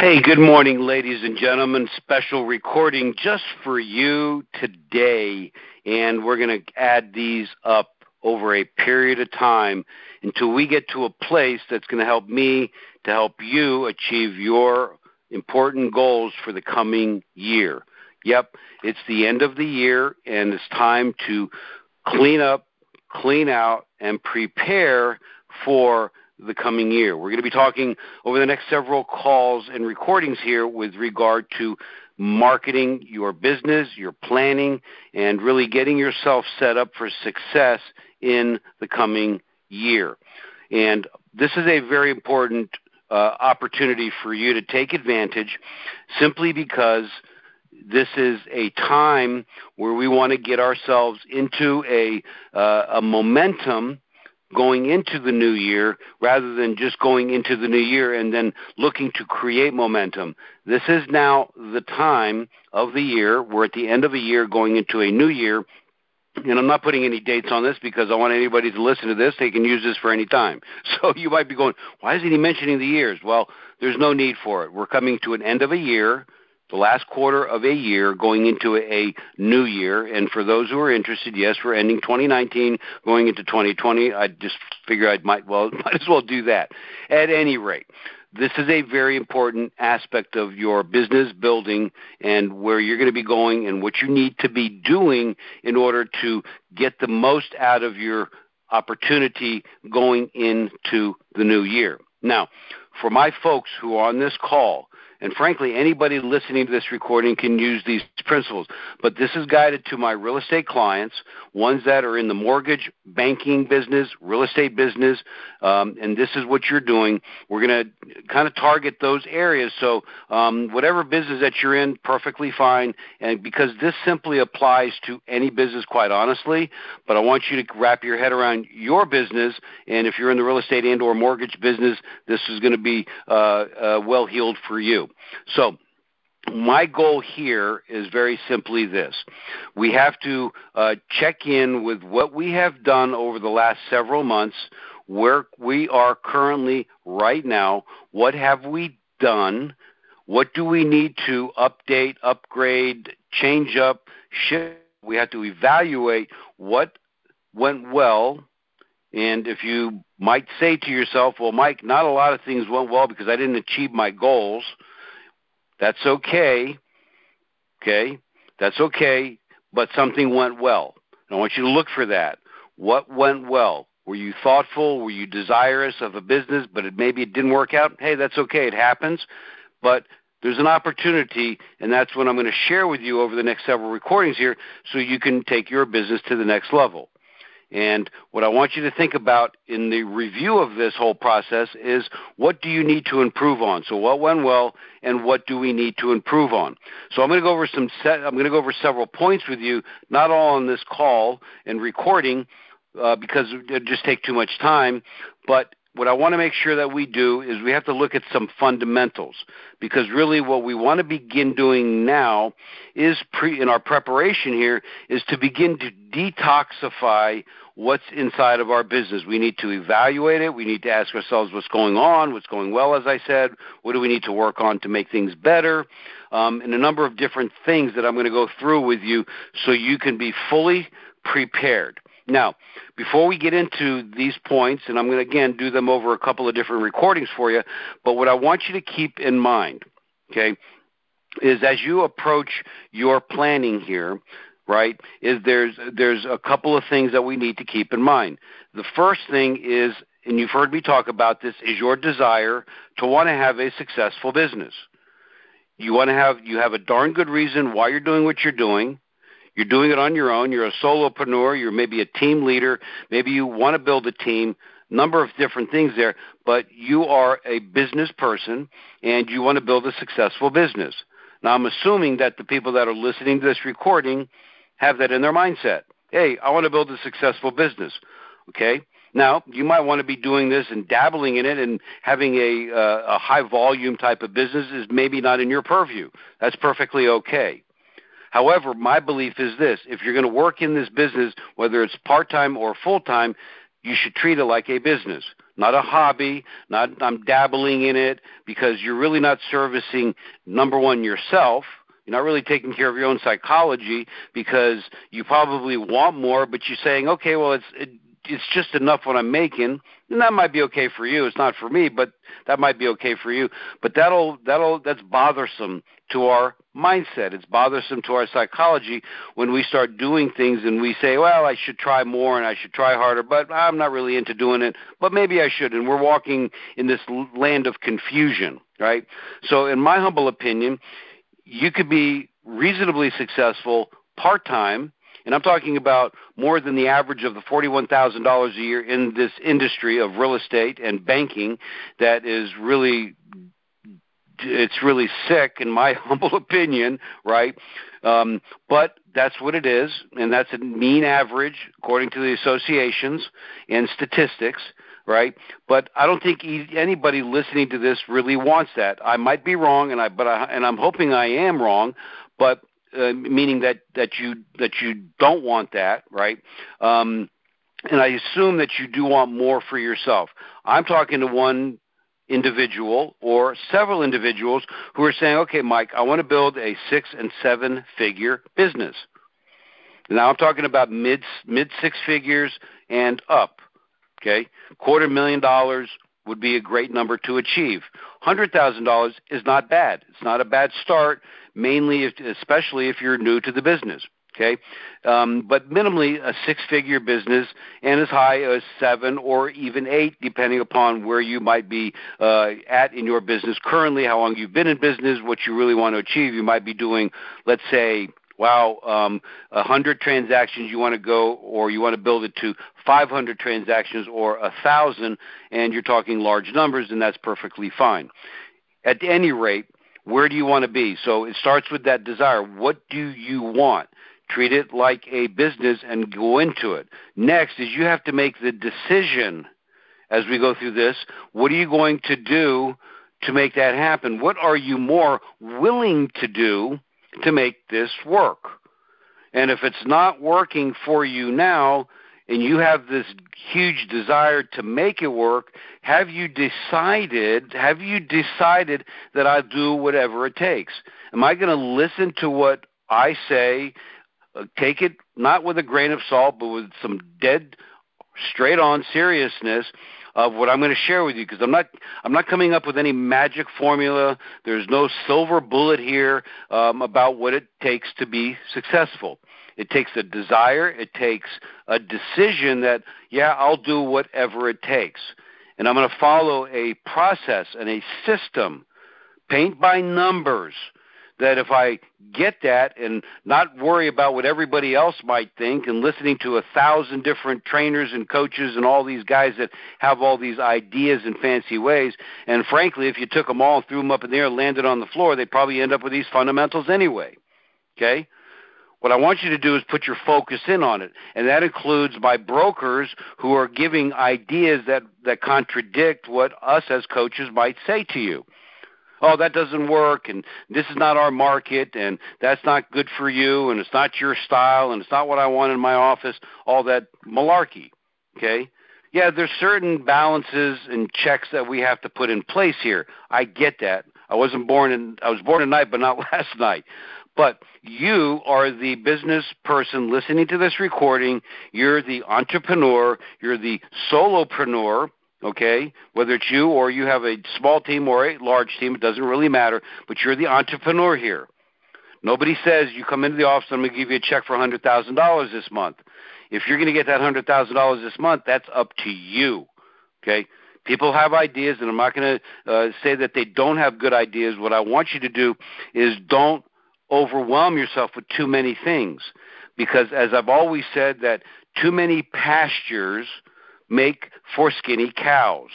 Hey, good morning, ladies and gentlemen. Special recording just for you today, and we're going to add these up over a period of time until we get to a place that's going to help me to help you achieve your important goals for the coming year. Yep, it's the end of the year, and it's time to clean up, clean out, and prepare for the coming year. We're going to be talking over the next several calls and recordings here with regard to marketing your business, your planning, and really getting yourself set up for success in the coming year. And this is a very important uh, opportunity for you to take advantage simply because this is a time where we want to get ourselves into a, uh, a momentum going into the new year rather than just going into the new year and then looking to create momentum. This is now the time of the year. We're at the end of a year going into a new year. And I'm not putting any dates on this because I want anybody to listen to this. They can use this for any time. So you might be going, why isn't he mentioning the years? Well, there's no need for it. We're coming to an end of a year the last quarter of a year going into a new year. And for those who are interested, yes, we're ending 2019, going into 2020. I just figure I might well might as well do that. At any rate, this is a very important aspect of your business building and where you're going to be going and what you need to be doing in order to get the most out of your opportunity going into the new year. Now, for my folks who are on this call and frankly, anybody listening to this recording can use these principles. But this is guided to my real estate clients, ones that are in the mortgage banking business, real estate business, um, and this is what you're doing. We're going to kind of target those areas. So um, whatever business that you're in, perfectly fine. And because this simply applies to any business, quite honestly. But I want you to wrap your head around your business. And if you're in the real estate and/or mortgage business, this is going to be uh, uh, well heeled for you. So my goal here is very simply this. We have to uh, check in with what we have done over the last several months, where we are currently right now. What have we done? What do we need to update, upgrade, change up, shift? We have to evaluate what went well. And if you might say to yourself, well, Mike, not a lot of things went well because I didn't achieve my goals that's okay. Okay? That's okay, but something went well. And I want you to look for that. What went well? Were you thoughtful? Were you desirous of a business, but it, maybe it didn't work out? Hey, that's okay. It happens. But there's an opportunity, and that's what I'm going to share with you over the next several recordings here so you can take your business to the next level. And what I want you to think about in the review of this whole process is what do you need to improve on? So what went well and what do we need to improve on? So I'm going to go over some set, I'm going to go over several points with you, not all on this call and recording uh, because it just take too much time, but what I want to make sure that we do is we have to look at some fundamentals because really what we want to begin doing now is pre, in our preparation here is to begin to detoxify what's inside of our business. We need to evaluate it. We need to ask ourselves what's going on, what's going well, as I said. What do we need to work on to make things better? Um, and a number of different things that I'm going to go through with you so you can be fully prepared. Now, before we get into these points, and I'm going to again do them over a couple of different recordings for you, but what I want you to keep in mind, okay, is as you approach your planning here, right, is there's there's a couple of things that we need to keep in mind. The first thing is, and you've heard me talk about this, is your desire to want to have a successful business. You want to have you have a darn good reason why you're doing what you're doing you're doing it on your own. You're a solopreneur. You're maybe a team leader. Maybe you want to build a team. Number of different things there, but you are a business person and you want to build a successful business. Now, I'm assuming that the people that are listening to this recording have that in their mindset. Hey, I want to build a successful business. Okay? Now, you might want to be doing this and dabbling in it and having a, uh, a high volume type of business is maybe not in your purview. That's perfectly okay. However, my belief is this if you're going to work in this business, whether it's part time or full time, you should treat it like a business. not a hobby, not I'm dabbling in it because you're really not servicing number one yourself. You're not really taking care of your own psychology because you probably want more, but you're saying, okay, well, it's it, it's just enough what I'm making, and that might be okay for you. It's not for me, but that might be okay for you. But that'll that'll that's bothersome to our mindset. It's bothersome to our psychology when we start doing things and we say, "Well, I should try more and I should try harder, but I'm not really into doing it, but maybe I should." And we're walking in this land of confusion, right? So, in my humble opinion, you could be reasonably successful part-time and I'm talking about more than the average of the $41,000 a year in this industry of real estate and banking that is really it's really sick in my humble opinion, right? Um, but that's what it is, and that's a mean average according to the associations and statistics, right? But I don't think anybody listening to this really wants that. I might be wrong, and I but I, and I'm hoping I am wrong, but uh, meaning that that you that you don't want that, right? Um, and I assume that you do want more for yourself. I'm talking to one individual or several individuals who are saying, "Okay, Mike, I want to build a six and seven figure business." Now I'm talking about mid mid six figures and up. Okay, quarter million dollars would be a great number to achieve. Hundred thousand dollars is not bad. It's not a bad start mainly, if, especially if you're new to the business. Okay, um, but minimally a six-figure business, and as high as seven or even eight, depending upon where you might be uh, at in your business currently, how long you've been in business, what you really want to achieve. You might be doing, let's say, wow, um, 100 transactions you want to go, or you want to build it to 500 transactions or a thousand, and you're talking large numbers, and that's perfectly fine. At any rate, where do you want to be? So it starts with that desire. What do you want? Treat it like a business and go into it. Next is you have to make the decision as we go through this. What are you going to do to make that happen? What are you more willing to do to make this work? And if it's not working for you now, and you have this huge desire to make it work, have you decided, have you decided that I'll do whatever it takes? Am I going to listen to what I say, take it not with a grain of salt, but with some dead, straight on seriousness of what I'm going to share with you because I'm not I'm not coming up with any magic formula. There's no silver bullet here um, about what it takes to be successful. It takes a desire, it takes a decision that, yeah, I'll do whatever it takes. And I'm going to follow a process and a system, paint by numbers, that if I get that and not worry about what everybody else might think and listening to a thousand different trainers and coaches and all these guys that have all these ideas and fancy ways, and frankly, if you took them all and threw them up in the air and landed on the floor, they'd probably end up with these fundamentals anyway. Okay? What I want you to do is put your focus in on it, and that includes my brokers who are giving ideas that, that contradict what us as coaches might say to you. Oh, that doesn't work, and this is not our market, and that's not good for you, and it's not your style, and it's not what I want in my office. All that malarkey. Okay? Yeah, there's certain balances and checks that we have to put in place here. I get that. I wasn't born in I was born tonight, but not last night. But you are the business person listening to this recording. You're the entrepreneur. You're the solopreneur. Okay, whether it's you or you have a small team or a large team, it doesn't really matter. But you're the entrepreneur here. Nobody says you come into the office. I'm going to give you a check for hundred thousand dollars this month. If you're going to get that hundred thousand dollars this month, that's up to you. Okay. People have ideas, and I'm not going to uh, say that they don't have good ideas. What I want you to do is don't overwhelm yourself with too many things. Because as I've always said, that too many pastures make for skinny cows.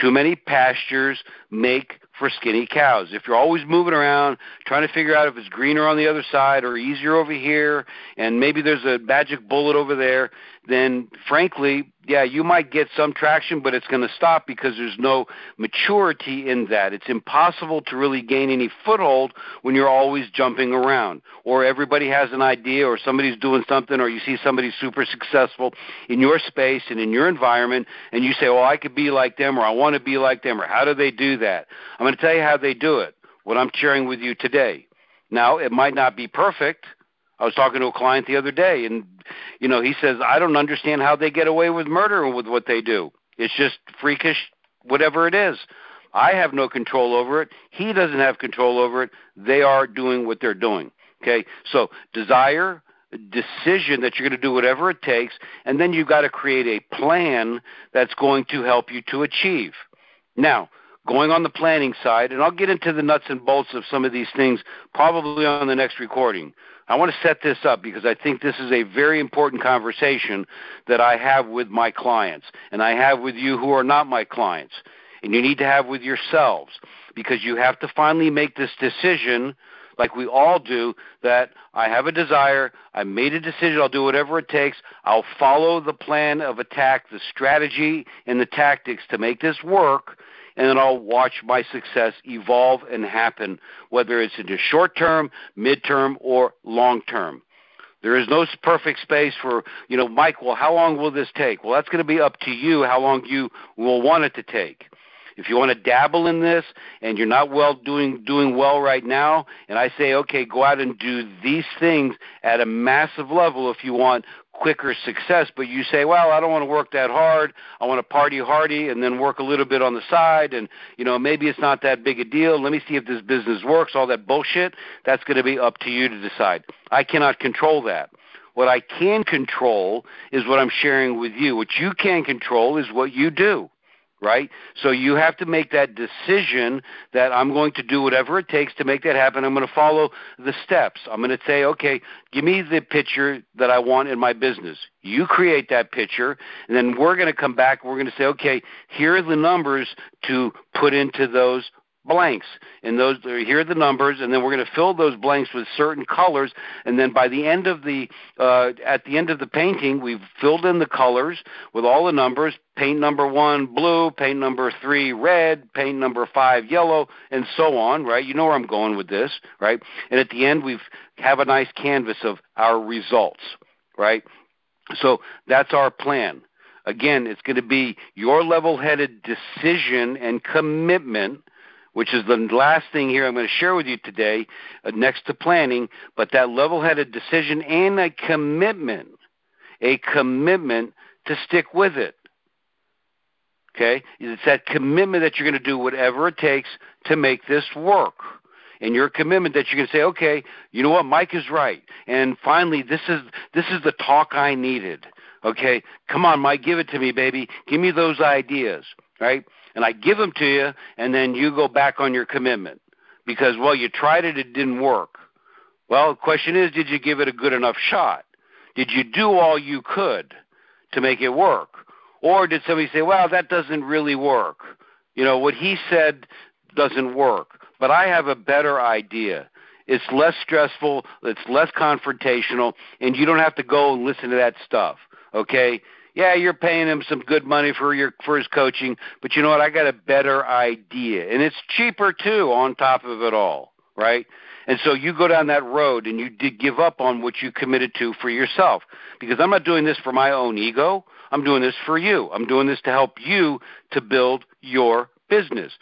Too many pastures make for skinny cows. If you're always moving around trying to figure out if it's greener on the other side or easier over here, and maybe there's a magic bullet over there, then frankly, yeah, you might get some traction, but it's going to stop because there's no maturity in that. It's impossible to really gain any foothold when you're always jumping around, or everybody has an idea, or somebody's doing something, or you see somebody super successful in your space and in your environment, and you say, well, I could be like them, or I want to be like them, or how do they do that? I'm going to tell you how they do it, what I'm sharing with you today. Now, it might not be perfect. I was talking to a client the other day, and you know, he says, I don't understand how they get away with murder with what they do. It's just freakish, whatever it is. I have no control over it. He doesn't have control over it. They are doing what they're doing. Okay, so desire, decision that you're going to do whatever it takes, and then you've got to create a plan that's going to help you to achieve. Now, going on the planning side, and I'll get into the nuts and bolts of some of these things probably on the next recording. I want to set this up because I think this is a very important conversation that I have with my clients, and I have with you who are not my clients, and you need to have with yourselves because you have to finally make this decision like we all do, that I have a desire, I made a decision, I'll do whatever it takes, I'll follow the plan of attack, the strategy and the tactics to make this work, and then I'll watch my success evolve and happen, whether it's in the short term, midterm, or long term. There is no perfect space for, you know, Mike, well, how long will this take? Well, that's going to be up to you how long you will want it to take. If you want to dabble in this and you're not well doing doing well right now, and I say, okay, go out and do these things at a massive level if you want quicker success, but you say, well, I don't want to work that hard. I want to party hardy and then work a little bit on the side and, you know, maybe it's not that big a deal. Let me see if this business works. All that bullshit, that's going to be up to you to decide. I cannot control that. What I can control is what I'm sharing with you. What you can control is what you do right? So you have to make that decision that I'm going to do whatever it takes to make that happen. I'm going to follow the steps. I'm going to say, okay, give me the picture that I want in my business. You create that picture, and then we're going to come back. and We're going to say, okay, here are the numbers to put into those blanks. And those here are the numbers and then we're going to fill those blanks with certain colors and then by the end of the uh, at the end of the painting we've filled in the colors with all the numbers paint number one blue paint number three red paint number five yellow and so on right? You know where i'm going with this right? And at the end we've have a nice canvas of our results right? So that's our plan. Again it's going to be your level headed decision and commitment which is the last thing here I'm going to share with you today, uh, next to planning, but that level headed decision and a commitment, a commitment to stick with it. Okay? It's that commitment that you're going to do whatever it takes to make this work. And your commitment that going to say, okay, you know what, Mike is right. And finally, this is this is the talk I needed. Okay, come on, Mike, give it to me, baby. Give me those ideas, right? And I give them to you, and then you go back on your commitment because well, you tried it, it didn't work. Well, the question is, did you give it a good enough shot? Did you do all you could to make it work? Or did somebody say, well, that doesn't really work? You know, what he said doesn't work, but I have a better idea. It's less stressful, it's less confrontational, and you don't have to go and listen to that stuff. Okay? Yeah, you're paying him some good money for your for his coaching, but you know what? I got a better idea, and it's cheaper too. On top of it all, right? And so you go down that road, and you did give up on what you committed to for yourself, because I'm not doing this for my own ego. I'm doing this for you. I'm doing this to help you to build your business.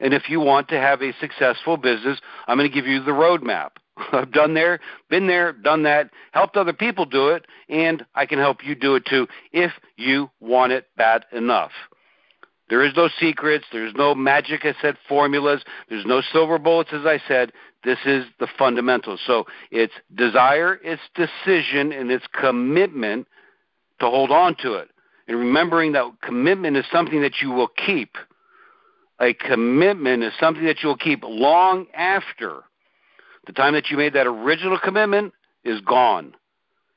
And if you want to have a successful business, I'm going to give you the roadmap. I've done there, been there, done that, helped other people do it, and I can help you do it too if you want it bad enough. There is no secrets. There's no magic, I said, formulas. There's no silver bullets, as I said. This is the fundamentals. So it's desire, it's decision, and it's commitment to hold on to it. And remembering that commitment is something that you will keep. A commitment is something that you will keep long after the time that you made that original commitment is gone.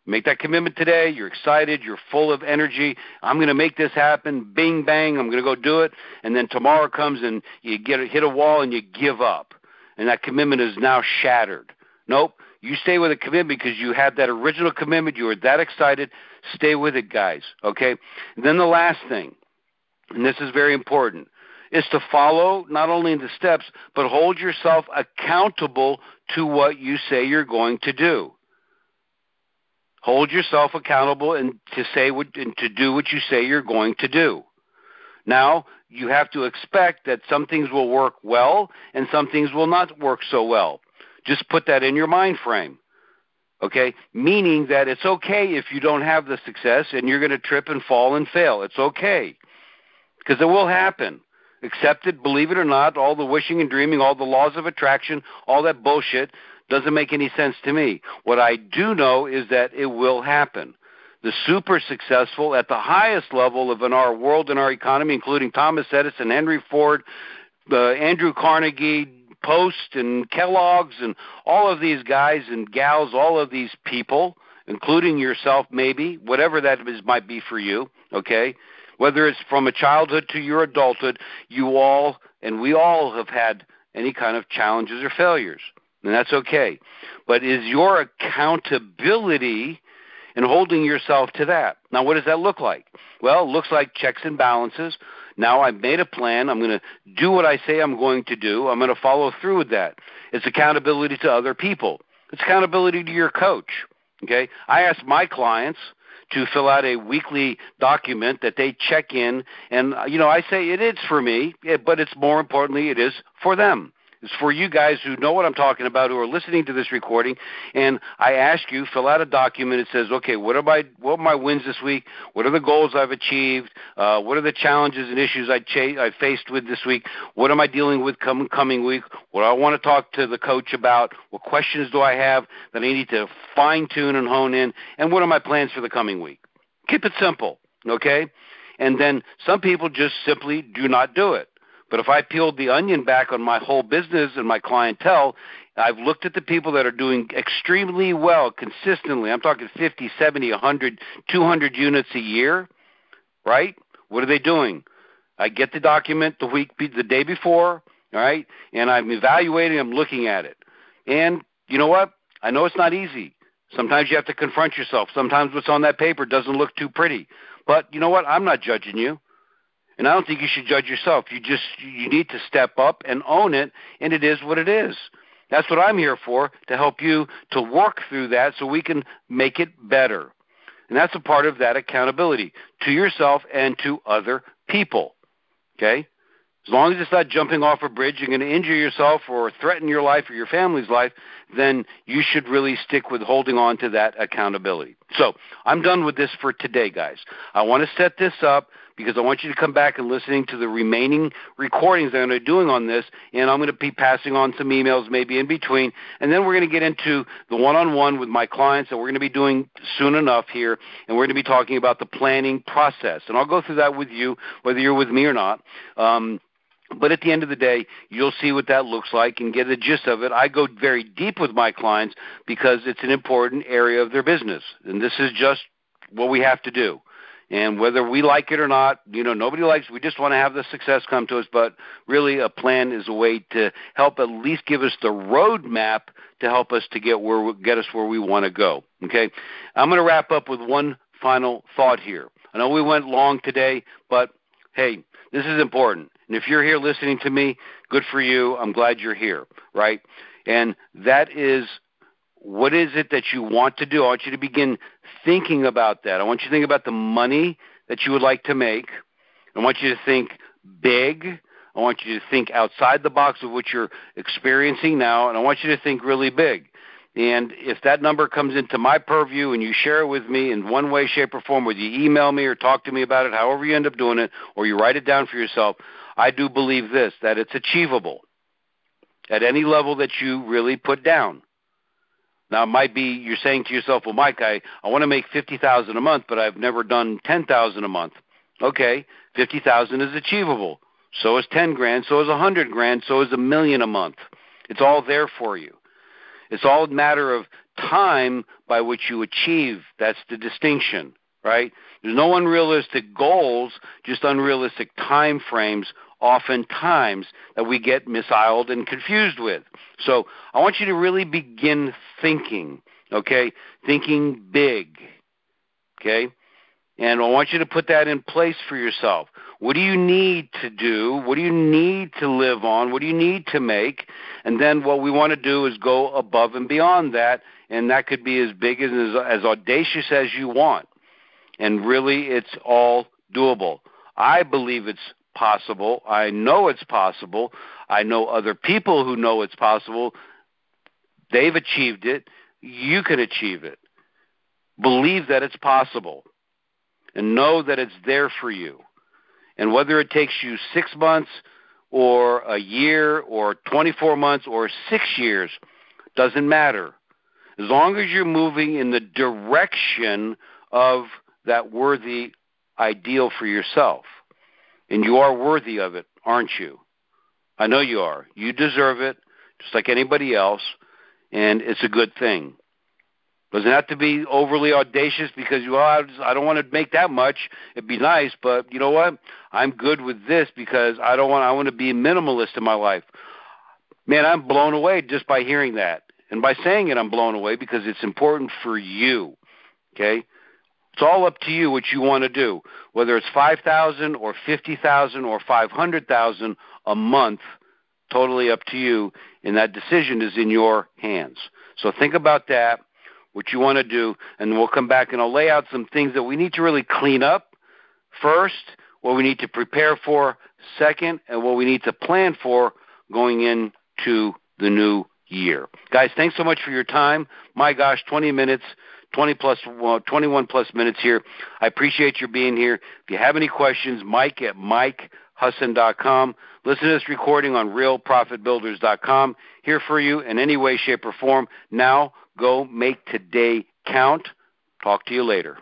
Make that commitment today. You're excited. You're full of energy. I'm going to make this happen. Bing, bang. I'm going to go do it. And then tomorrow comes and you get hit a wall and you give up. And that commitment is now shattered. Nope. You stay with a commitment because you had that original commitment. You were that excited. Stay with it, guys. Okay? And then the last thing, and this is very important, is to follow not only the steps, but hold yourself accountable to what you say you're going to do. Hold yourself accountable and to say what and to do what you say you're going to do. Now, you have to expect that some things will work well and some things will not work so well. Just put that in your mind frame. Okay? Meaning that it's okay if you don't have the success and you're going to trip and fall and fail. It's okay. Because it will happen. Accept it, believe it or not, all the wishing and dreaming, all the laws of attraction, all that bullshit doesn't make any sense to me. What I do know is that it will happen. The super successful at the highest level of in our world and our economy, including Thomas Edison, Henry Ford, uh, Andrew Carnegie, Post, and Kellogg's, and all of these guys and gals, all of these people, including yourself, maybe, whatever that is, might be for you, okay? Whether it's from a childhood to your adulthood, you all and we all have had any kind of challenges or failures and that's okay. But is your accountability and holding yourself to that? Now, what does that look like? Well, it looks like checks and balances. Now I've made a plan. I'm going to do what I say I'm going to do. I'm going to follow through with that. It's accountability to other people. It's accountability to your coach. Okay? I ask my clients to fill out a weekly document that they check in. And uh, you know I say it is for me, eh, but it's more importantly it is for them is for you guys who know what I'm talking about, who are listening to this recording, and I ask you fill out a document. that says, okay, what are my what are my wins this week? What are the goals I've achieved? Uh, what are the challenges and issues I ch- I faced with this week? What am I dealing with coming week? What I want to talk to the coach about? What questions do I have that I need to fine tune and hone in? And what are my plans for the coming week? Keep it simple, okay? And then some people just simply do not do it. But if I peeled the onion back on my whole business and my clientele, I've looked at the people that are doing extremely well consistently. I'm talking 50, 70, 100, 200 units a year, right? What are they doing? I get the document the week the day before, all right? And I'm evaluating, I'm looking at it. And you know what? I know it's not easy. Sometimes you have to confront yourself. Sometimes what's on that paper doesn't look too pretty. But you know what? I'm not judging you. And I don't think you should judge yourself. You just you need to step up and own it, and it is what it is. That's what I'm here for to help you to work through that so we can make it better. And that's a part of that accountability to yourself and to other people. Okay? As long as it's not jumping off a bridge, you're going to injure yourself or threaten your life or your family's life, then you should really stick with holding on to that accountability. So I'm done with this for today, guys. I want to set this up because I want you to come back and listening to the remaining recordings that I'm doing on this, and I'm going to be passing on some emails maybe in between, and then we're going to get into the one-on-one with my clients that we're going to be doing soon enough here, and we're going to be talking about the planning process, and I'll go through that with you, whether you're with me or not. Um, but at the end of the day, you'll see what that looks like and get the gist of it. I go very deep with my clients because it's an important area of their business, and this is just what we have to do. And whether we like it or not, you know, nobody likes. We just want to have the success come to us. But really, a plan is a way to help at least give us the roadmap to help us to get where get us where we want to go. Okay, I'm going to wrap up with one final thought here. I know we went long today, but hey, this is important. And if you're here listening to me, good for you. I'm glad you're here, right? And that is what is it that you want to do? I want you to begin thinking about that. I want you to think about the money that you would like to make. I want you to think big. I want you to think outside the box of what you're experiencing now, and I want you to think really big. And if that number comes into my purview and you share it with me in one way, shape, or form, whether you email me or talk to me about it, however you end up doing it, or you write it down for yourself, I do believe this that it's achievable at any level that you really put down. Now it might be you're saying to yourself, "Well, Mike, I I want to make fifty thousand a month, but I've never done ten thousand a month." Okay, fifty thousand is achievable. So is ten grand. So is a hundred grand. So is a million a month. It's all there for you. It's all a matter of time by which you achieve. That's the distinction, right? There's no unrealistic goals, just unrealistic time frames oftentimes that we get misiled and confused with. So I want you to really begin thinking, okay? Thinking big, okay? And I want you to put that in place for yourself. What do you need to do? What do you need to live on? What do you need to make? And then what we want to do is go above and beyond that, and that could be as big and as, as audacious as you want. And really, it's all doable. I believe it's possible. I know it's possible. I know other people who know it's possible. They've achieved it. You can achieve it. Believe that it's possible and know that it's there for you. And whether it takes you six months or a year or 24 months or six years, doesn't matter. As long as you're moving in the direction of that worthy ideal for yourself. And you are worthy of it, aren't you? I know you are. You deserve it, just like anybody else, and it's a good thing. Doesn't have to be overly audacious because well, I, I don't want to make that much. It'd be nice, but you know what? I'm good with this because I don't want. I want to be minimalist in my life. Man, I'm blown away just by hearing that, and by saying it, I'm blown away because it's important for you. Okay, it's all up to you what you want to do, whether it's five thousand or fifty thousand or five hundred thousand a month. Totally up to you, and that decision is in your hands. So think about that what you want to do, and we'll come back and I'll lay out some things that we need to really clean up first, what we need to prepare for second, and what we need to plan for going into the new year. Guys, thanks so much for your time. My gosh, 20 minutes. 20 plus, well, 21 plus minutes here. I appreciate your being here. If you have any questions, Mike at mikehusson.com. Listen to this recording on realprofitbuilders.com. Here for you in any way, shape, or form. Now, Go make today count. Talk to you later.